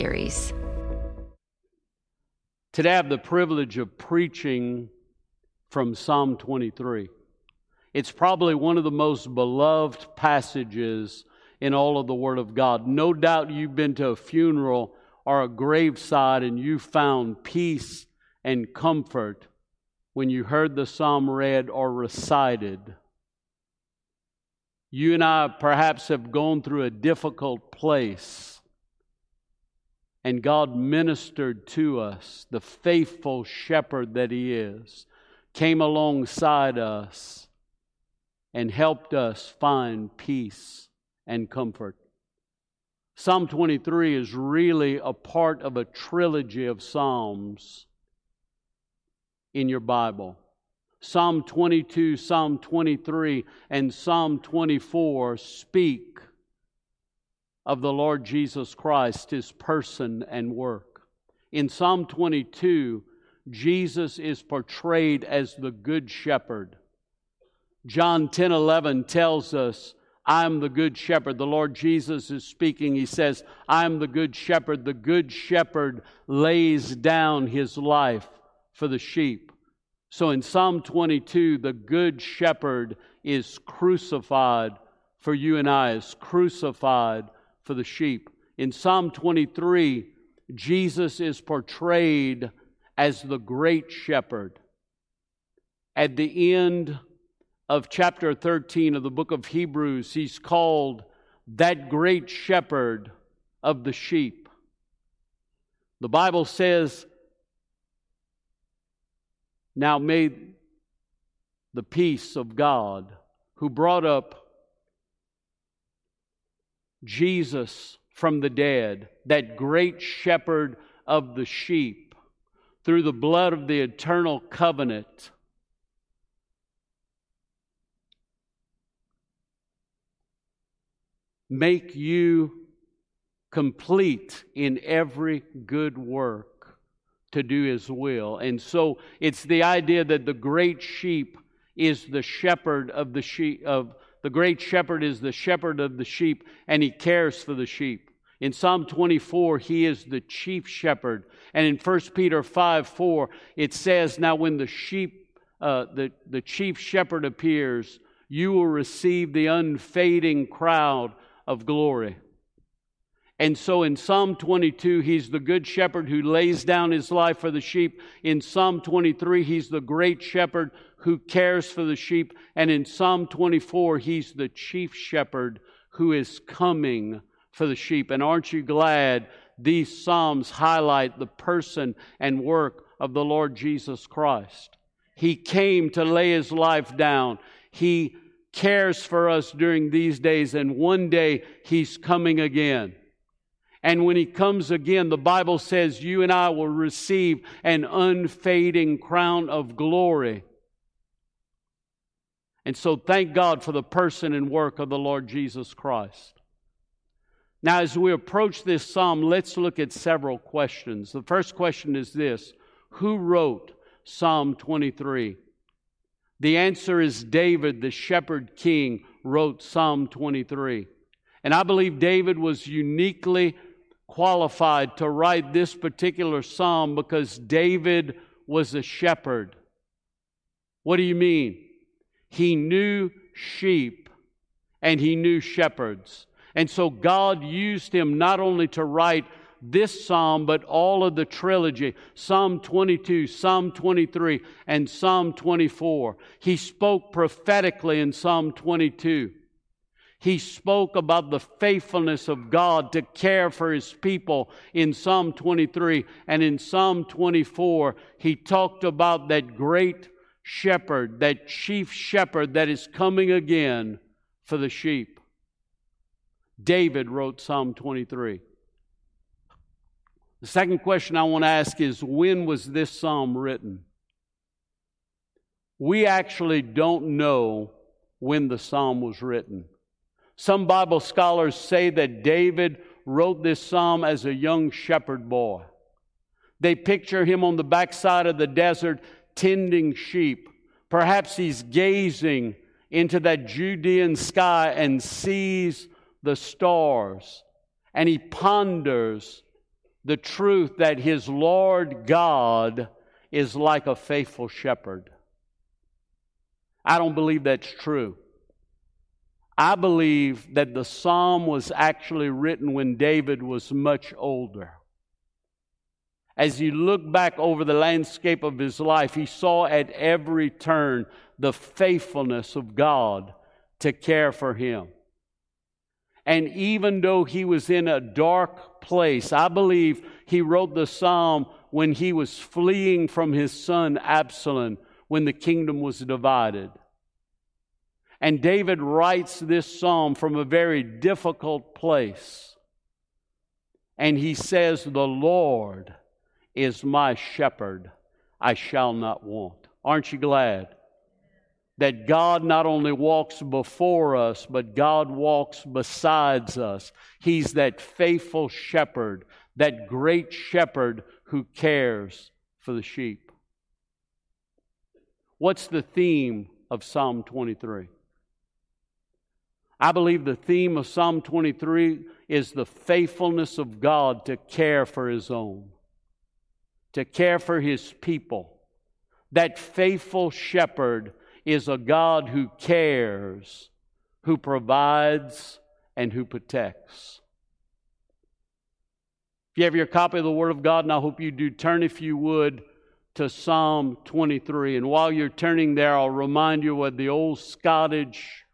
series. Today I have the privilege of preaching from Psalm 23. It's probably one of the most beloved passages in all of the Word of God. No doubt you've been to a funeral or a graveside and you found peace and comfort when you heard the psalm read or recited. You and I perhaps have gone through a difficult place, and God ministered to us, the faithful shepherd that He is, came alongside us and helped us find peace and comfort. Psalm 23 is really a part of a trilogy of Psalms in your Bible. Psalm 22, Psalm 23, and Psalm 24 speak of the Lord Jesus Christ, his person and work. In Psalm 22, Jesus is portrayed as the Good Shepherd. John 10 11 tells us, I'm the Good Shepherd. The Lord Jesus is speaking. He says, I'm the Good Shepherd. The Good Shepherd lays down his life for the sheep. So in Psalm 22, the Good Shepherd is crucified for you and I, is crucified for the sheep. In Psalm 23, Jesus is portrayed as the great shepherd. At the end of chapter 13 of the book of Hebrews, he's called that great shepherd of the sheep. The Bible says now may the peace of God, who brought up Jesus from the dead, that great shepherd of the sheep, through the blood of the eternal covenant, make you complete in every good work to do his will. And so it's the idea that the great sheep is the shepherd of the sheep of the great shepherd is the shepherd of the sheep and he cares for the sheep. In Psalm 24, he is the chief shepherd. And in 1 Peter 5 4, it says, Now when the sheep, uh, the, the chief shepherd appears, you will receive the unfading crowd of glory. And so in Psalm 22, he's the good shepherd who lays down his life for the sheep. In Psalm 23, he's the great shepherd who cares for the sheep. And in Psalm 24, he's the chief shepherd who is coming for the sheep. And aren't you glad these Psalms highlight the person and work of the Lord Jesus Christ? He came to lay his life down. He cares for us during these days, and one day he's coming again. And when he comes again, the Bible says you and I will receive an unfading crown of glory. And so thank God for the person and work of the Lord Jesus Christ. Now, as we approach this psalm, let's look at several questions. The first question is this Who wrote Psalm 23? The answer is David, the shepherd king, wrote Psalm 23. And I believe David was uniquely qualified to write this particular psalm because David was a shepherd. What do you mean? He knew sheep and he knew shepherds. And so God used him not only to write this psalm, but all of the trilogy Psalm 22, Psalm 23, and Psalm 24. He spoke prophetically in Psalm 22. He spoke about the faithfulness of God to care for his people in Psalm 23. And in Psalm 24, he talked about that great shepherd, that chief shepherd that is coming again for the sheep. David wrote Psalm 23. The second question I want to ask is when was this psalm written? We actually don't know when the psalm was written. Some Bible scholars say that David wrote this psalm as a young shepherd boy. They picture him on the backside of the desert tending sheep. Perhaps he's gazing into that Judean sky and sees the stars, and he ponders the truth that his Lord God is like a faithful shepherd. I don't believe that's true. I believe that the psalm was actually written when David was much older. As you look back over the landscape of his life, he saw at every turn the faithfulness of God to care for him. And even though he was in a dark place, I believe he wrote the psalm when he was fleeing from his son Absalom when the kingdom was divided. And David writes this psalm from a very difficult place. And he says, The Lord is my shepherd, I shall not want. Aren't you glad? That God not only walks before us, but God walks besides us. He's that faithful shepherd, that great shepherd who cares for the sheep. What's the theme of Psalm 23? I believe the theme of Psalm 23 is the faithfulness of God to care for His own, to care for His people. That faithful shepherd is a God who cares, who provides, and who protects. If you have your copy of the Word of God, and I hope you do, turn if you would to Psalm 23. And while you're turning there, I'll remind you what the old Scottish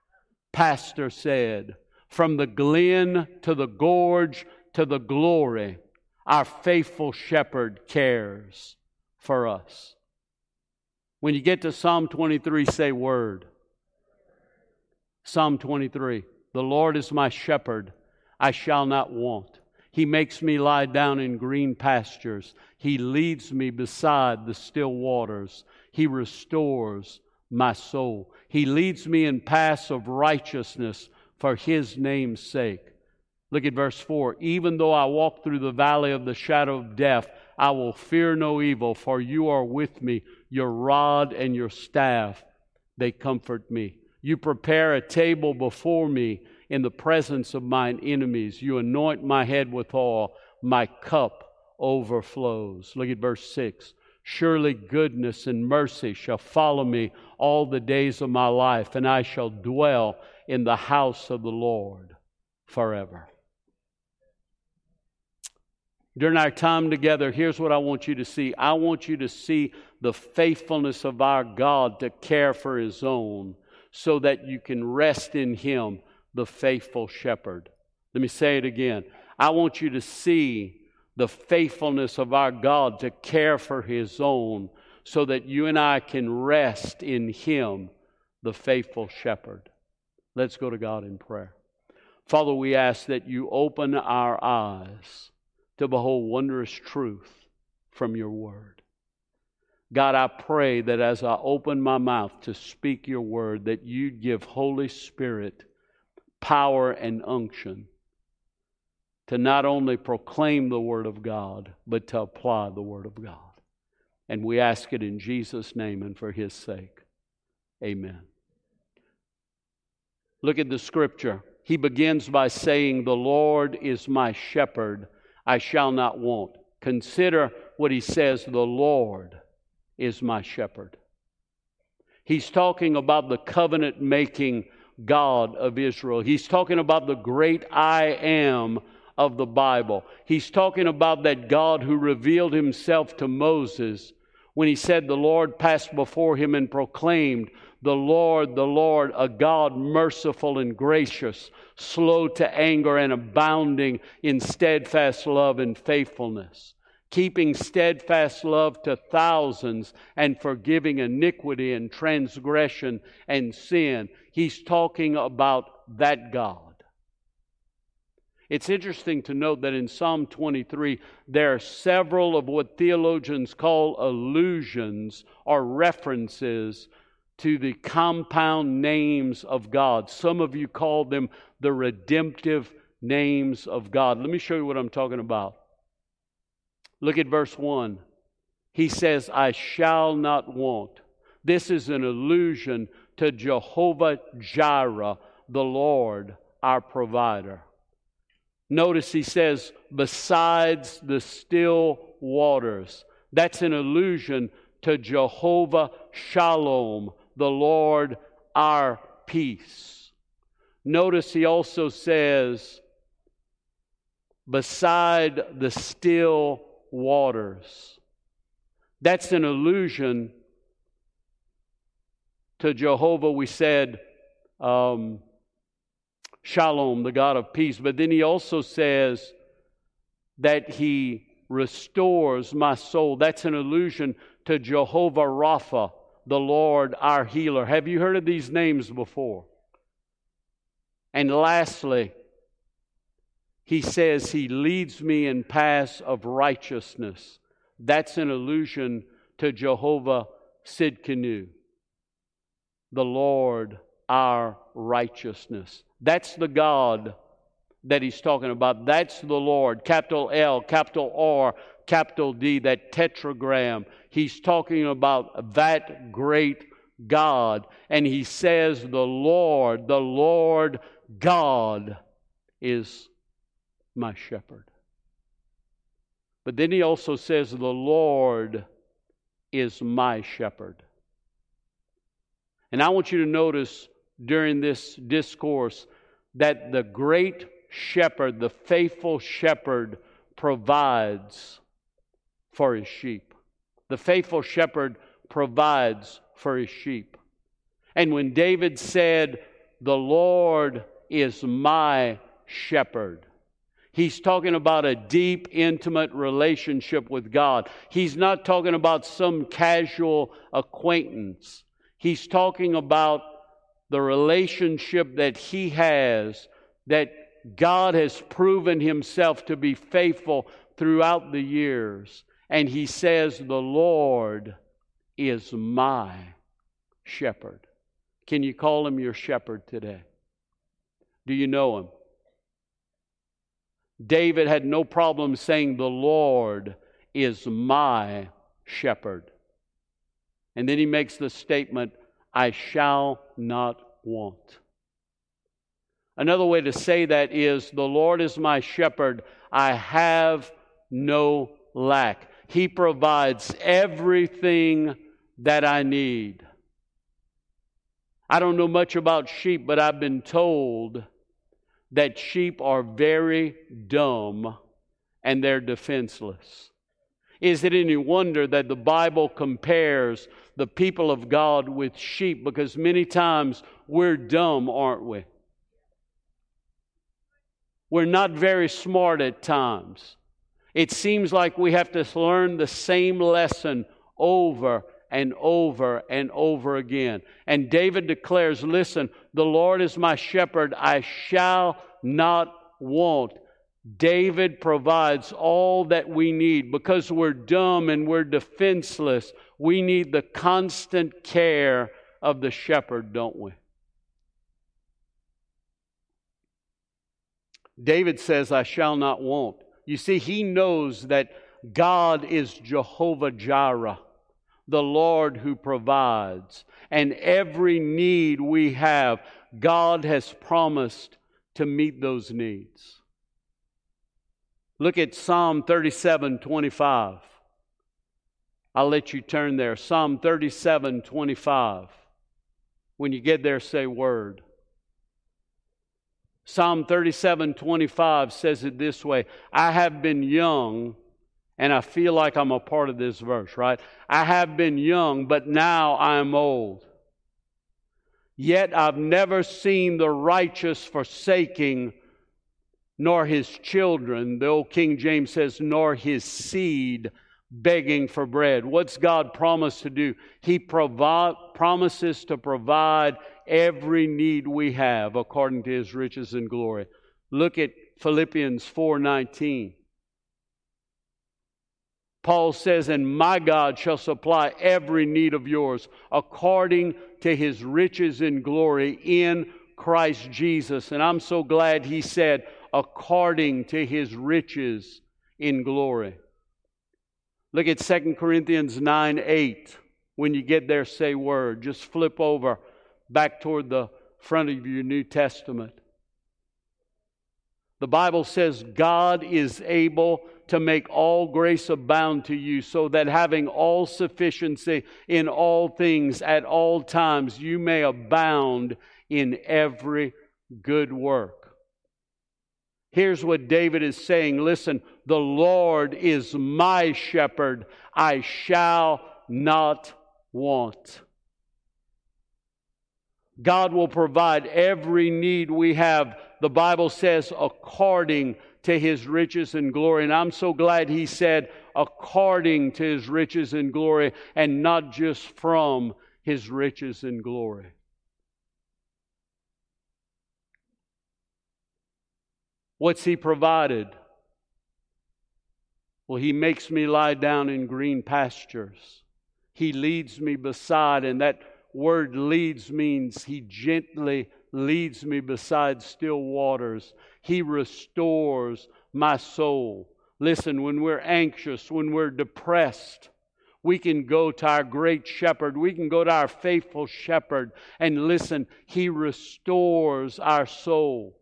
pastor said from the glen to the gorge to the glory, our faithful shepherd cares for us. When you get to Psalm 23, say word. Psalm 23 The Lord is my shepherd, I shall not want. He makes me lie down in green pastures. He leads me beside the still waters. He restores my soul. He leads me in paths of righteousness for his name's sake. Look at verse 4. Even though I walk through the valley of the shadow of death, I will fear no evil, for you are with me. Your rod and your staff, they comfort me. You prepare a table before me in the presence of mine enemies. You anoint my head with oil. My cup overflows. Look at verse 6. Surely goodness and mercy shall follow me all the days of my life, and I shall dwell in the house of the Lord forever. During our time together, here's what I want you to see. I want you to see the faithfulness of our God to care for His own so that you can rest in Him, the faithful shepherd. Let me say it again. I want you to see the faithfulness of our God to care for His own so that you and I can rest in Him, the faithful shepherd. Let's go to God in prayer. Father, we ask that you open our eyes to behold wondrous truth from your word. God, I pray that as I open my mouth to speak your word, that you'd give Holy Spirit power and unction to not only proclaim the Word of God, but to apply the Word of God. And we ask it in Jesus' name and for His sake. Amen. Look at the scripture. He begins by saying, The Lord is my shepherd, I shall not want. Consider what he says, The Lord is my shepherd. He's talking about the covenant making God of Israel. He's talking about the great I am of the Bible. He's talking about that God who revealed himself to Moses when he said, The Lord passed before him and proclaimed, The Lord, the Lord, a God merciful and gracious, slow to anger and abounding in steadfast love and faithfulness, keeping steadfast love to thousands and forgiving iniquity and transgression and sin. He's talking about that God. It's interesting to note that in Psalm 23, there are several of what theologians call allusions or references to the compound names of God. Some of you call them the redemptive names of God. Let me show you what I'm talking about. Look at verse 1. He says, I shall not want. This is an allusion to Jehovah Jireh, the Lord, our provider. Notice he says, besides the still waters. That's an allusion to Jehovah Shalom, the Lord our peace. Notice he also says, beside the still waters. That's an allusion to Jehovah, we said, um, Shalom, the God of peace. But then he also says that he restores my soul. That's an allusion to Jehovah Rapha, the Lord our healer. Have you heard of these names before? And lastly, he says he leads me in paths of righteousness. That's an allusion to Jehovah Tsidkenu, the Lord our righteousness. That's the God that he's talking about. That's the Lord. Capital L, capital R, capital D, that tetragram. He's talking about that great God. And he says, The Lord, the Lord God is my shepherd. But then he also says, The Lord is my shepherd. And I want you to notice during this discourse that the great shepherd, the faithful shepherd, provides for his sheep. The faithful shepherd provides for his sheep. And when David said, The Lord is my shepherd, he's talking about a deep, intimate relationship with God. He's not talking about some casual acquaintance. He's talking about the relationship that he has, that God has proven himself to be faithful throughout the years. And he says, The Lord is my shepherd. Can you call him your shepherd today? Do you know him? David had no problem saying, The Lord is my shepherd. And then he makes the statement, I shall not want. Another way to say that is, The Lord is my shepherd, I have no lack. He provides everything that I need. I don't know much about sheep, but I've been told that sheep are very dumb and they're defenseless. Is it any wonder that the Bible compares the people of God with sheep? Because many times we're dumb, aren't we? We're not very smart at times. It seems like we have to learn the same lesson over and over and over again. And David declares, Listen, the Lord is my shepherd, I shall not want. David provides all that we need because we're dumb and we're defenseless. We need the constant care of the shepherd, don't we? David says, I shall not want. You see, he knows that God is Jehovah Jireh, the Lord who provides. And every need we have, God has promised to meet those needs. Look at Psalm 37 25. I'll let you turn there. Psalm 37 25. When you get there, say word. Psalm 37 25 says it this way I have been young, and I feel like I'm a part of this verse, right? I have been young, but now I am old. Yet I've never seen the righteous forsaking nor his children, the old King James says, nor his seed begging for bread. What's God promised to do? He provi- promises to provide every need we have according to his riches and glory. Look at Philippians 4:19. Paul says, And my God shall supply every need of yours according to his riches and glory in Christ Jesus. And I'm so glad he said, according to his riches in glory. Look at 2 Corinthians 9 8. When you get there, say word. Just flip over back toward the front of your New Testament. The Bible says God is able to make all grace abound to you, so that having all sufficiency in all things at all times, you may abound in every good work. Here's what David is saying Listen, the Lord is my shepherd, I shall not want. God will provide every need we have, the Bible says, according to his riches and glory. And I'm so glad he said, according to his riches and glory, and not just from his riches and glory. What's he provided? Well, he makes me lie down in green pastures. He leads me beside, and that word leads means he gently leads me beside still waters. He restores my soul. Listen, when we're anxious, when we're depressed, we can go to our great shepherd. We can go to our faithful shepherd and listen, he restores our soul.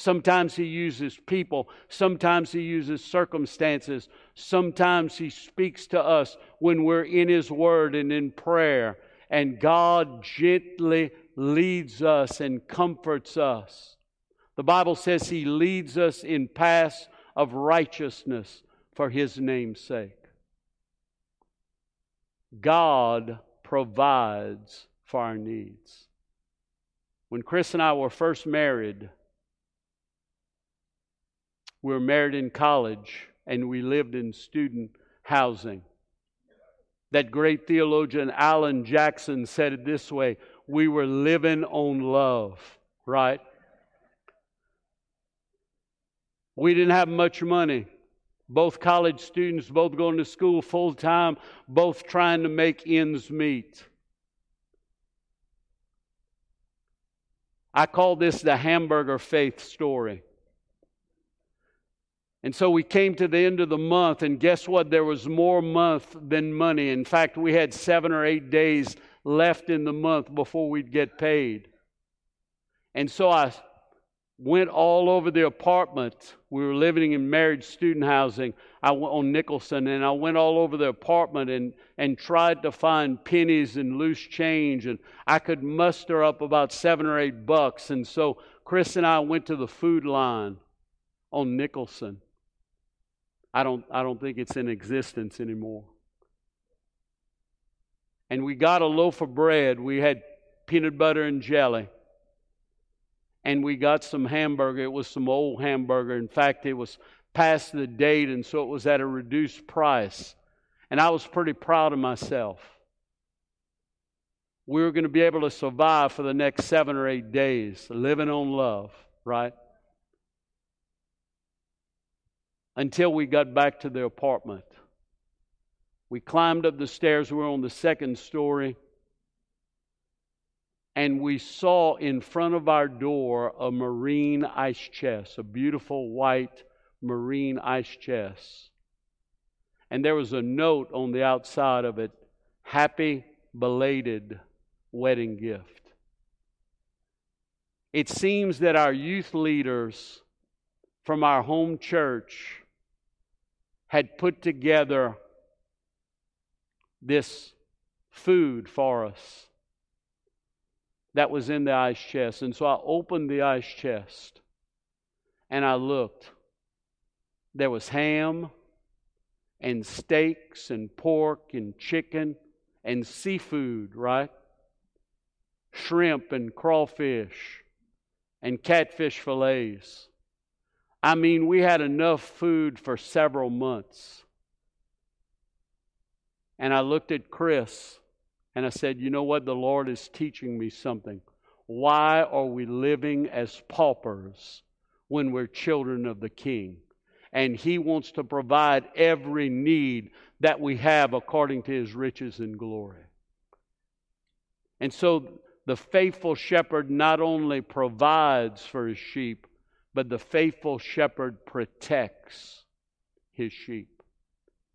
Sometimes he uses people, sometimes he uses circumstances, sometimes he speaks to us when we're in his word and in prayer and God gently leads us and comforts us. The Bible says He leads us in paths of righteousness for His name's sake. God provides for our needs. When Chris and I were first married, we were married in college and we lived in student housing. That great theologian Alan Jackson said it this way we were living on love, right? We didn't have much money. Both college students, both going to school full time, both trying to make ends meet. I call this the hamburger faith story. And so we came to the end of the month, and guess what? There was more month than money. In fact, we had seven or eight days left in the month before we'd get paid. And so I went all over the apartment. We were living in married student housing I went on Nicholson, and I went all over the apartment and, and tried to find pennies and loose change. And I could muster up about seven or eight bucks. And so Chris and I went to the Food Lion on Nicholson. I don't, I don't think it's in existence anymore. And we got a loaf of bread. We had peanut butter and jelly. And we got some hamburger. It was some old hamburger. In fact, it was past the date, and so it was at a reduced price. And I was pretty proud of myself. We were going to be able to survive for the next seven or eight days, living on love, right? Until we got back to the apartment. We climbed up the stairs, we were on the second story, and we saw in front of our door a marine ice chest, a beautiful white marine ice chest. And there was a note on the outside of it Happy belated wedding gift. It seems that our youth leaders from our home church had put together this food for us that was in the ice chest. And so I opened the ice chest and I looked. There was ham and steaks and pork and chicken and seafood, right? Shrimp and crawfish and catfish fillets. I mean, we had enough food for several months. And I looked at Chris and I said, You know what? The Lord is teaching me something. Why are we living as paupers when we're children of the King? And He wants to provide every need that we have according to His riches and glory. And so the faithful shepherd not only provides for his sheep, but the faithful shepherd protects his sheep.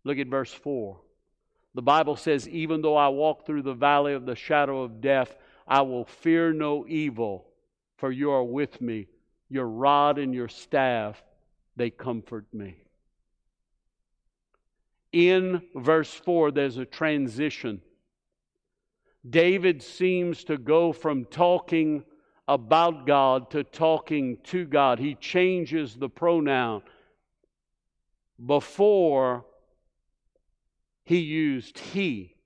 Look at verse 4. The Bible says, Even though I walk through the valley of the shadow of death, I will fear no evil, for you are with me. your rod and your staff, they comfort me. In verse 4, there's a transition. David seems to go from talking about God to talking to God. He changes the pronoun. Before, he used he,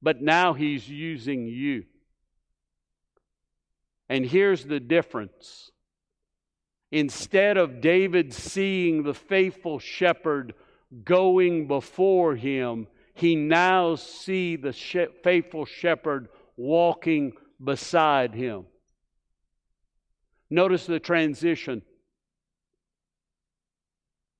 but now he's using you. And here's the difference. Instead of David seeing the faithful shepherd going before him, he now see the faithful shepherd walking beside him. Notice the transition.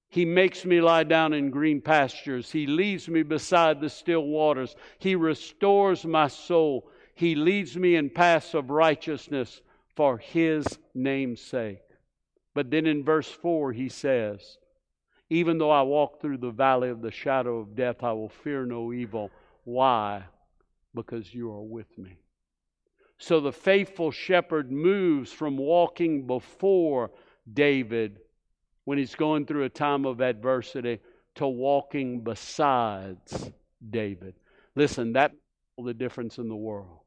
He makes me lie down in green pastures. He leads me beside the still waters. He restores my soul. He leads me in paths of righteousness for His name's sake. But then in verse 4, he says, Even though I walk through the valley of the shadow of death, I will fear no evil. Why? Because you are with me. So the faithful shepherd moves from walking before David when he's going through a time of adversity to walking besides David. Listen, that's the difference in the world.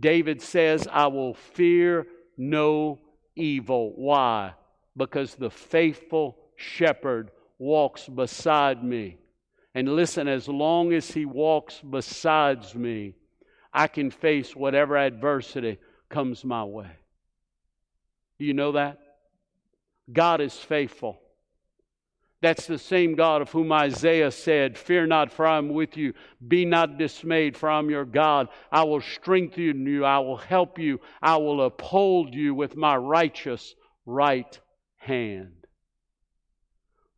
David says, I will fear no evil. Why? Because the faithful shepherd walks beside me. And listen, as long as he walks beside me, I can face whatever adversity comes my way. Do you know that? God is faithful. That's the same God of whom Isaiah said, Fear not, for I am with you. Be not dismayed, for I am your God. I will strengthen you. I will help you. I will uphold you with my righteous right hand.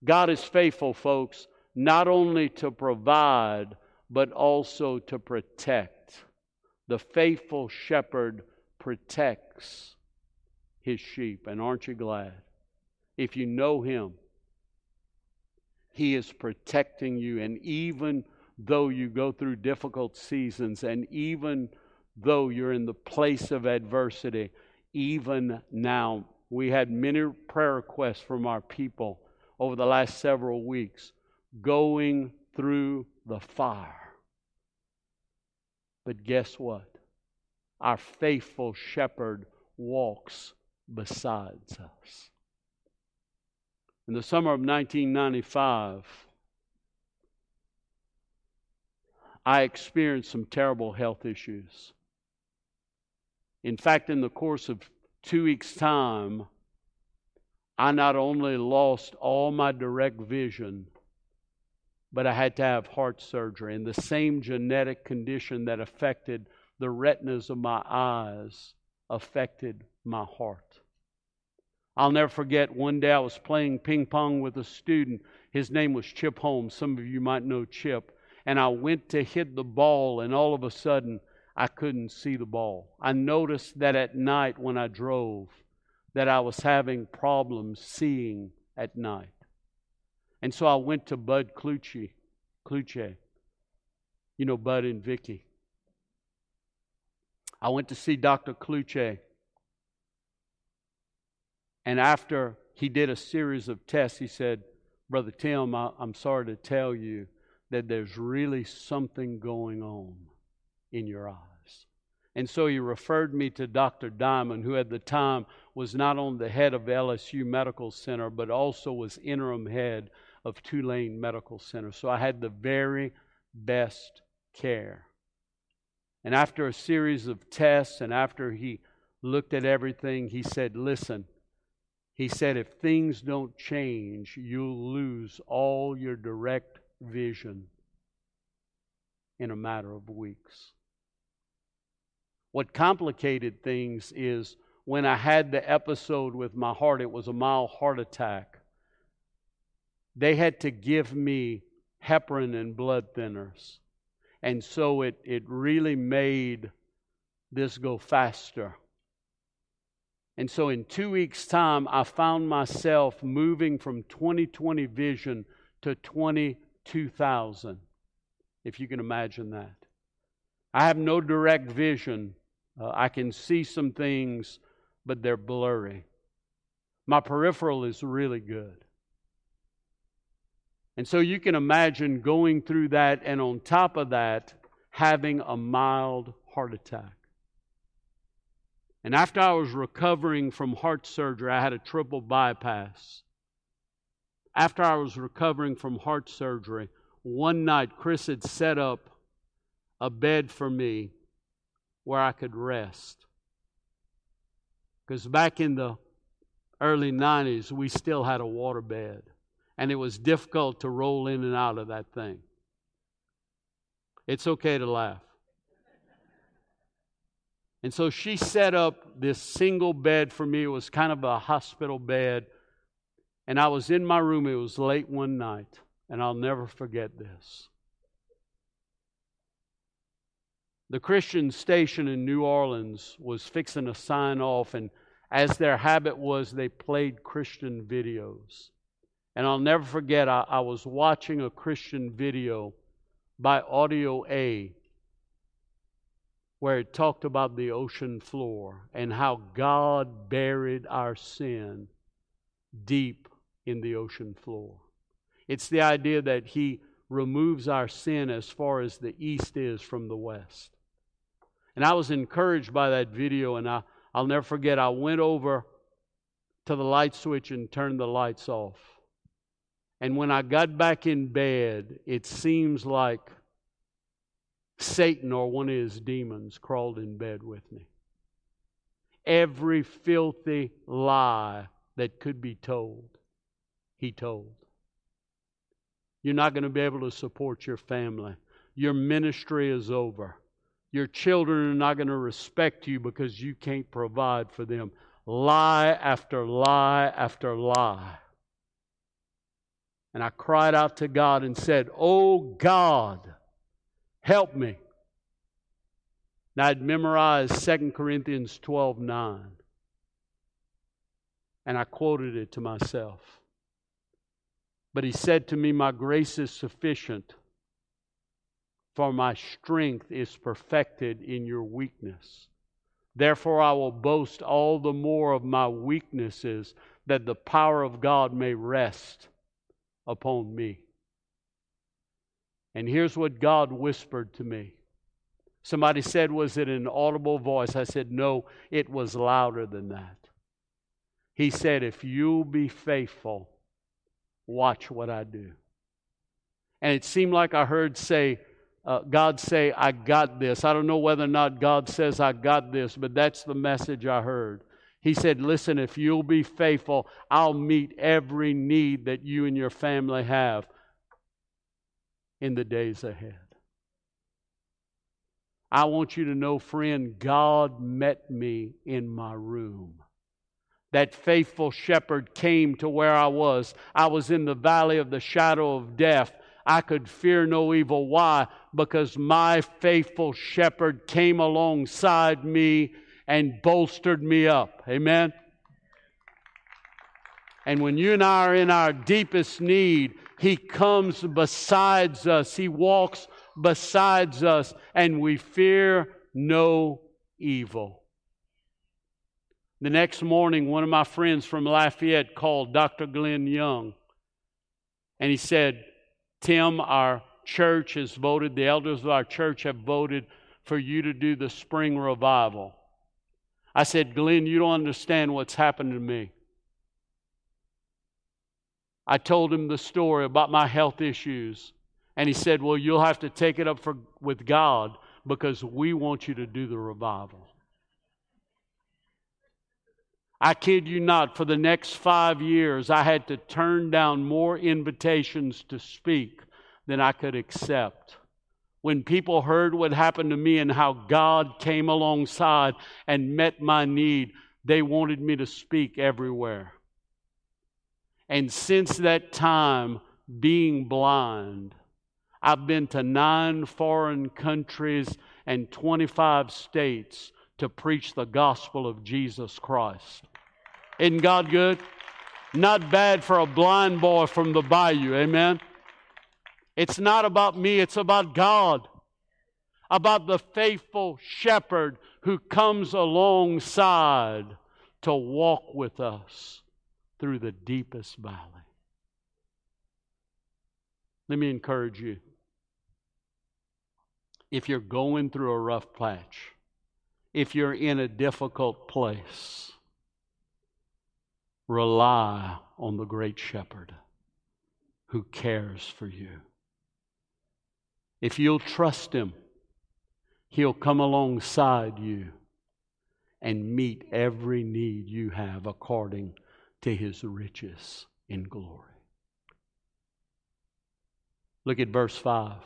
God is faithful, folks, not only to provide, but also to protect. The faithful shepherd protects his sheep. And aren't you glad? If you know him, he is protecting you. And even though you go through difficult seasons, and even though you're in the place of adversity, even now, we had many prayer requests from our people over the last several weeks going through the fire. But guess what? Our faithful shepherd walks beside us. In the summer of 1995, I experienced some terrible health issues. In fact, in the course of two weeks' time, I not only lost all my direct vision, but I had to have heart surgery. And the same genetic condition that affected the retinas of my eyes affected my heart. I'll never forget one day I was playing ping pong with a student. His name was Chip Holmes. Some of you might know Chip. And I went to hit the ball, and all of a sudden, I couldn't see the ball. I noticed that at night when I drove, that I was having problems seeing at night. And so I went to Bud Cluche, Cluche. You know Bud and Vicky. I went to see Dr. Cluche. And after he did a series of tests, he said, Brother Tim, I, am sorry to tell you that there's really something going on in your eyes. And so he referred me to Dr. Diamond, who at the time was not only the head of LSU Medical Center, but also was interim head of Tulane Medical Center. So I had the very best care. And after a series of tests and after he looked at everything, he said, Listen, he said, if things don't change, you'll lose all your direct vision in a matter of weeks. What complicated things is when I had the episode with my heart, it was a mild heart attack. They had to give me heparin and blood thinners. And so it, it really made this go faster. And so in two weeks' time, I found myself moving from 2020 vision to 22,000, if you can imagine that. I have no direct vision. Uh, I can see some things, but they're blurry. My peripheral is really good. And so you can imagine going through that, and on top of that, having a mild heart attack. And after I was recovering from heart surgery, I had a triple bypass. After I was recovering from heart surgery, one night Chris had set up a bed for me where I could rest. Because back in the early 90s, we still had a water bed, and it was difficult to roll in and out of that thing. It's okay to laugh. And so she set up this single bed for me. It was kind of a hospital bed. And I was in my room. It was late one night. And I'll never forget this. The Christian station in New Orleans was fixing to sign off, and as their habit was, they played Christian videos. And I'll never forget, I, I was watching a Christian video by Audio A where it talked about the ocean floor and how God buried our sin deep in the ocean floor. It's the idea that He removes our sin as far as the east is from the west. And I was encouraged by that video, and I, I'll never forget, I went over to the light switch and turned the lights off. And when I got back in bed, it seems like Satan or one of his demons crawled in bed with me. Every filthy lie that could be told, he told. You're not going to be able to support your family. Your ministry is over. Your children are not going to respect you because you can't provide for them. Lie after lie after lie. And I cried out to God and said, Oh God, Help me. And I'd memorized 2 Corinthians 12 9. And I quoted it to myself. But he said to me, My grace is sufficient, for my strength is perfected in your weakness. Therefore, I will boast all the more of my weaknesses, that the power of God may rest upon me. And here's what God whispered to me. Somebody said, Was it an audible voice? I said, No, it was louder than that. He said, If you'll be faithful, watch what I do. And it seemed like I heard say, uh, God say, I got this. I don't know whether or not God says, I got this, but that's the message I heard. He said, Listen, if you'll be faithful, I'll meet every need that you and your family have in the days ahead. I want you to know, friend, God met me in my room. That faithful shepherd came to where I was. I was in the valley of the shadow of death. I could fear no evil. Why? Because my faithful shepherd came alongside me and bolstered me up. Amen? And when you and I are in our deepest need, He comes besides us. He walks besides us, and we fear no evil. The next morning, one of my friends from Lafayette called Dr. Glenn Young, and he said, Tim, our church has voted, the elders of our church have voted for you to do the spring revival. I said, Glenn, you don't understand what's happened to me. I told him the story about my health issues. And he said, Well, you'll have to take it up for, with God because we want you to do the revival. I kid you not, for the next five years, I had to turn down more invitations to speak than I could accept. When people heard what happened to me and how God came alongside and met my need, they wanted me to speak everywhere. And since that time, being blind, I've been to nine foreign countries and 25 states to preach the gospel of Jesus Christ. Isn't God good? Not bad for a blind boy from the bayou, amen? It's not about me, it's about God, about the faithful shepherd who comes alongside to walk with us through the deepest valley. Let me encourage you. If you're going through a rough patch, if you're in a difficult place, rely on the great shepherd who cares for you. If you'll trust him, he'll come alongside you and meet every need you have according to his riches in glory. Look at verse 5.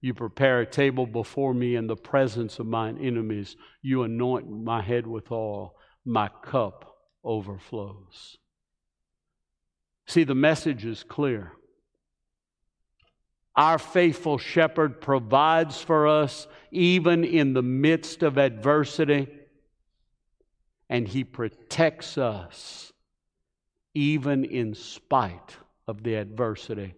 You prepare a table before me in the presence of mine enemies. You anoint my head with oil. My cup overflows. See, the message is clear. Our faithful shepherd provides for us even in the midst of adversity, and he protects us even in spite of the adversity,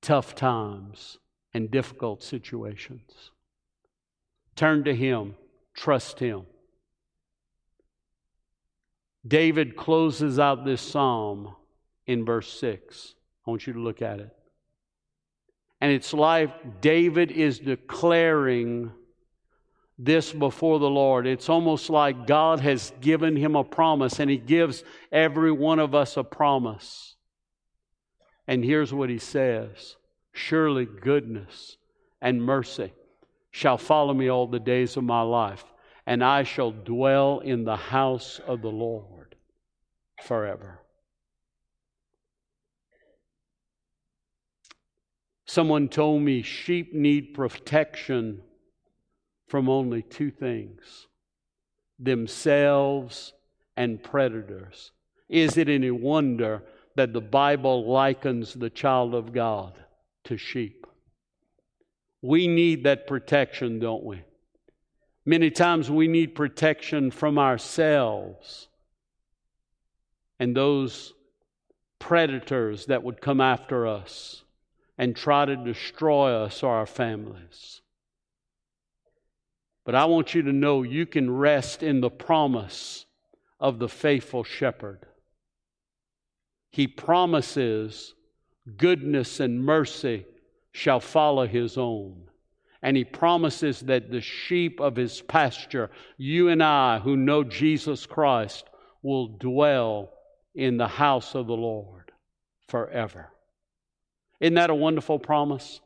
tough times, and difficult situations. Turn to him, trust him. David closes out this psalm in verse 6. I want you to look at it. And it's like David is declaring this before the Lord. It's almost like God has given him a promise, and he gives every one of us a promise. And here's what he says Surely goodness and mercy shall follow me all the days of my life, and I shall dwell in the house of the Lord forever. Someone told me sheep need protection from only two things themselves and predators. Is it any wonder that the Bible likens the child of God to sheep? We need that protection, don't we? Many times we need protection from ourselves and those predators that would come after us and try to destroy us or our families. But I want you to know you can rest in the promise of the faithful shepherd. He promises goodness and mercy shall follow his own. And he promises that the sheep of his pasture, you and I who know Jesus Christ, will dwell in the house of the Lord forever. Isn't that a wonderful promise?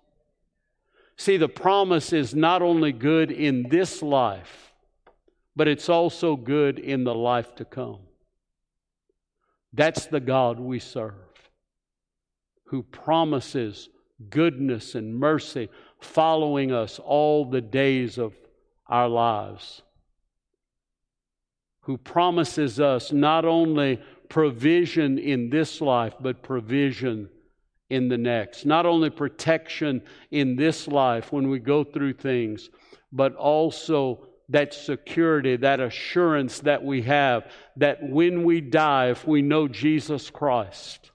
See, the promise is not only good in this life, but it's also good in the life to come. That's the God we serve, who promises goodness and mercy following us all the days of our lives, who promises us not only provision in this life, but provision in the next. Not only protection in this life when we go through things, but also that security, that assurance that we have that when we die, if we know Jesus Christ,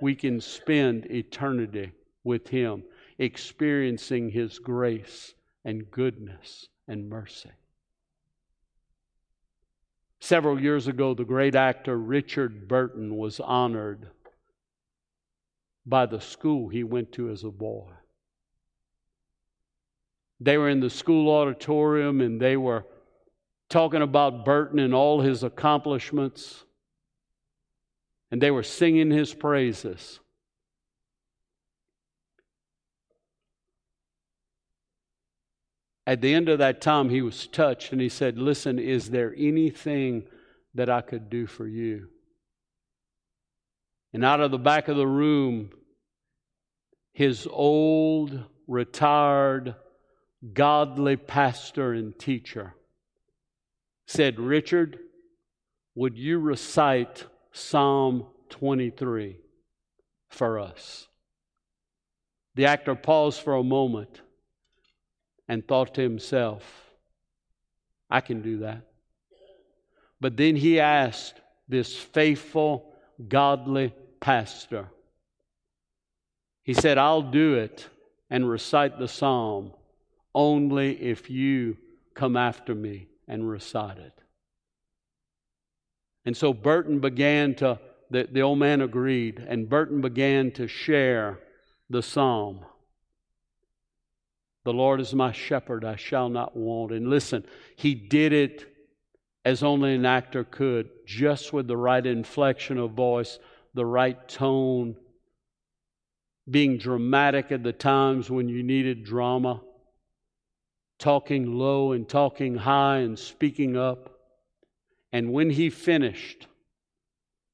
we can spend eternity with Him, experiencing His grace and goodness and mercy. Several years ago, the great actor Richard Burton was honored by the school he went to as a boy. They were in the school auditorium and they were talking about Burton and all his accomplishments, and they were singing his praises. At the end of that time, he was touched and he said, Listen, is there anything that I could do for you? And out of the back of the room, his old, retired, godly pastor and teacher said, Richard, would you recite Psalm 23 for us? The actor paused for a moment and thought to himself, I can do that. But then he asked this faithful, godly pastor, he said, I'll do it and recite the psalm only if you come after me and recite it. And so Burton began to, the, the old man agreed, and Burton began to share the psalm. The Lord is my shepherd, I shall not want. And listen, he did it as only an actor could, just with the right inflection of voice, the right tone, being dramatic at the times when you needed drama, talking low and talking high and speaking up. And when he finished,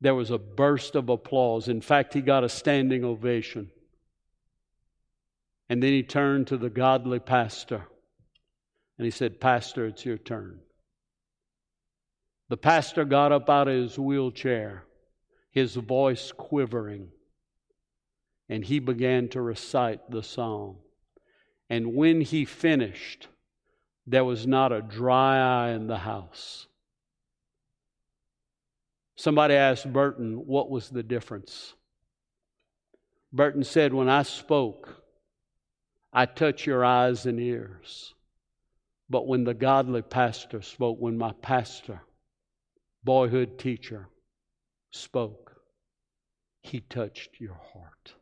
there was a burst of applause. In fact, he got a standing ovation. And then he turned to the godly pastor and he said, Pastor, it's your turn. The pastor got up out of his wheelchair, his voice quivering, and he began to recite the psalm. And when he finished, there was not a dry eye in the house. Somebody asked Burton, what was the difference? Burton said, When I spoke, I touched your eyes and ears. But when the godly pastor spoke, when my pastor boyhood teacher spoke, he touched your heart.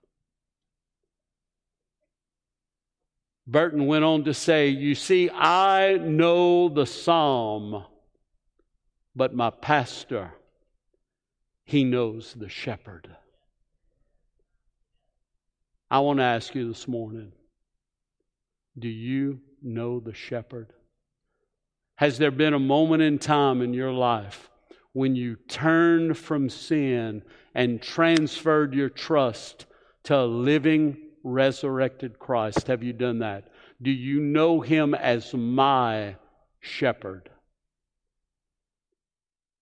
Burton went on to say, You see, I know the psalm, but my pastor, he knows the shepherd. I want to ask you this morning do you know the shepherd? Has there been a moment in time in your life when you turned from sin and transferred your trust to a living, resurrected Christ? Have you done that? Do you know him as my shepherd?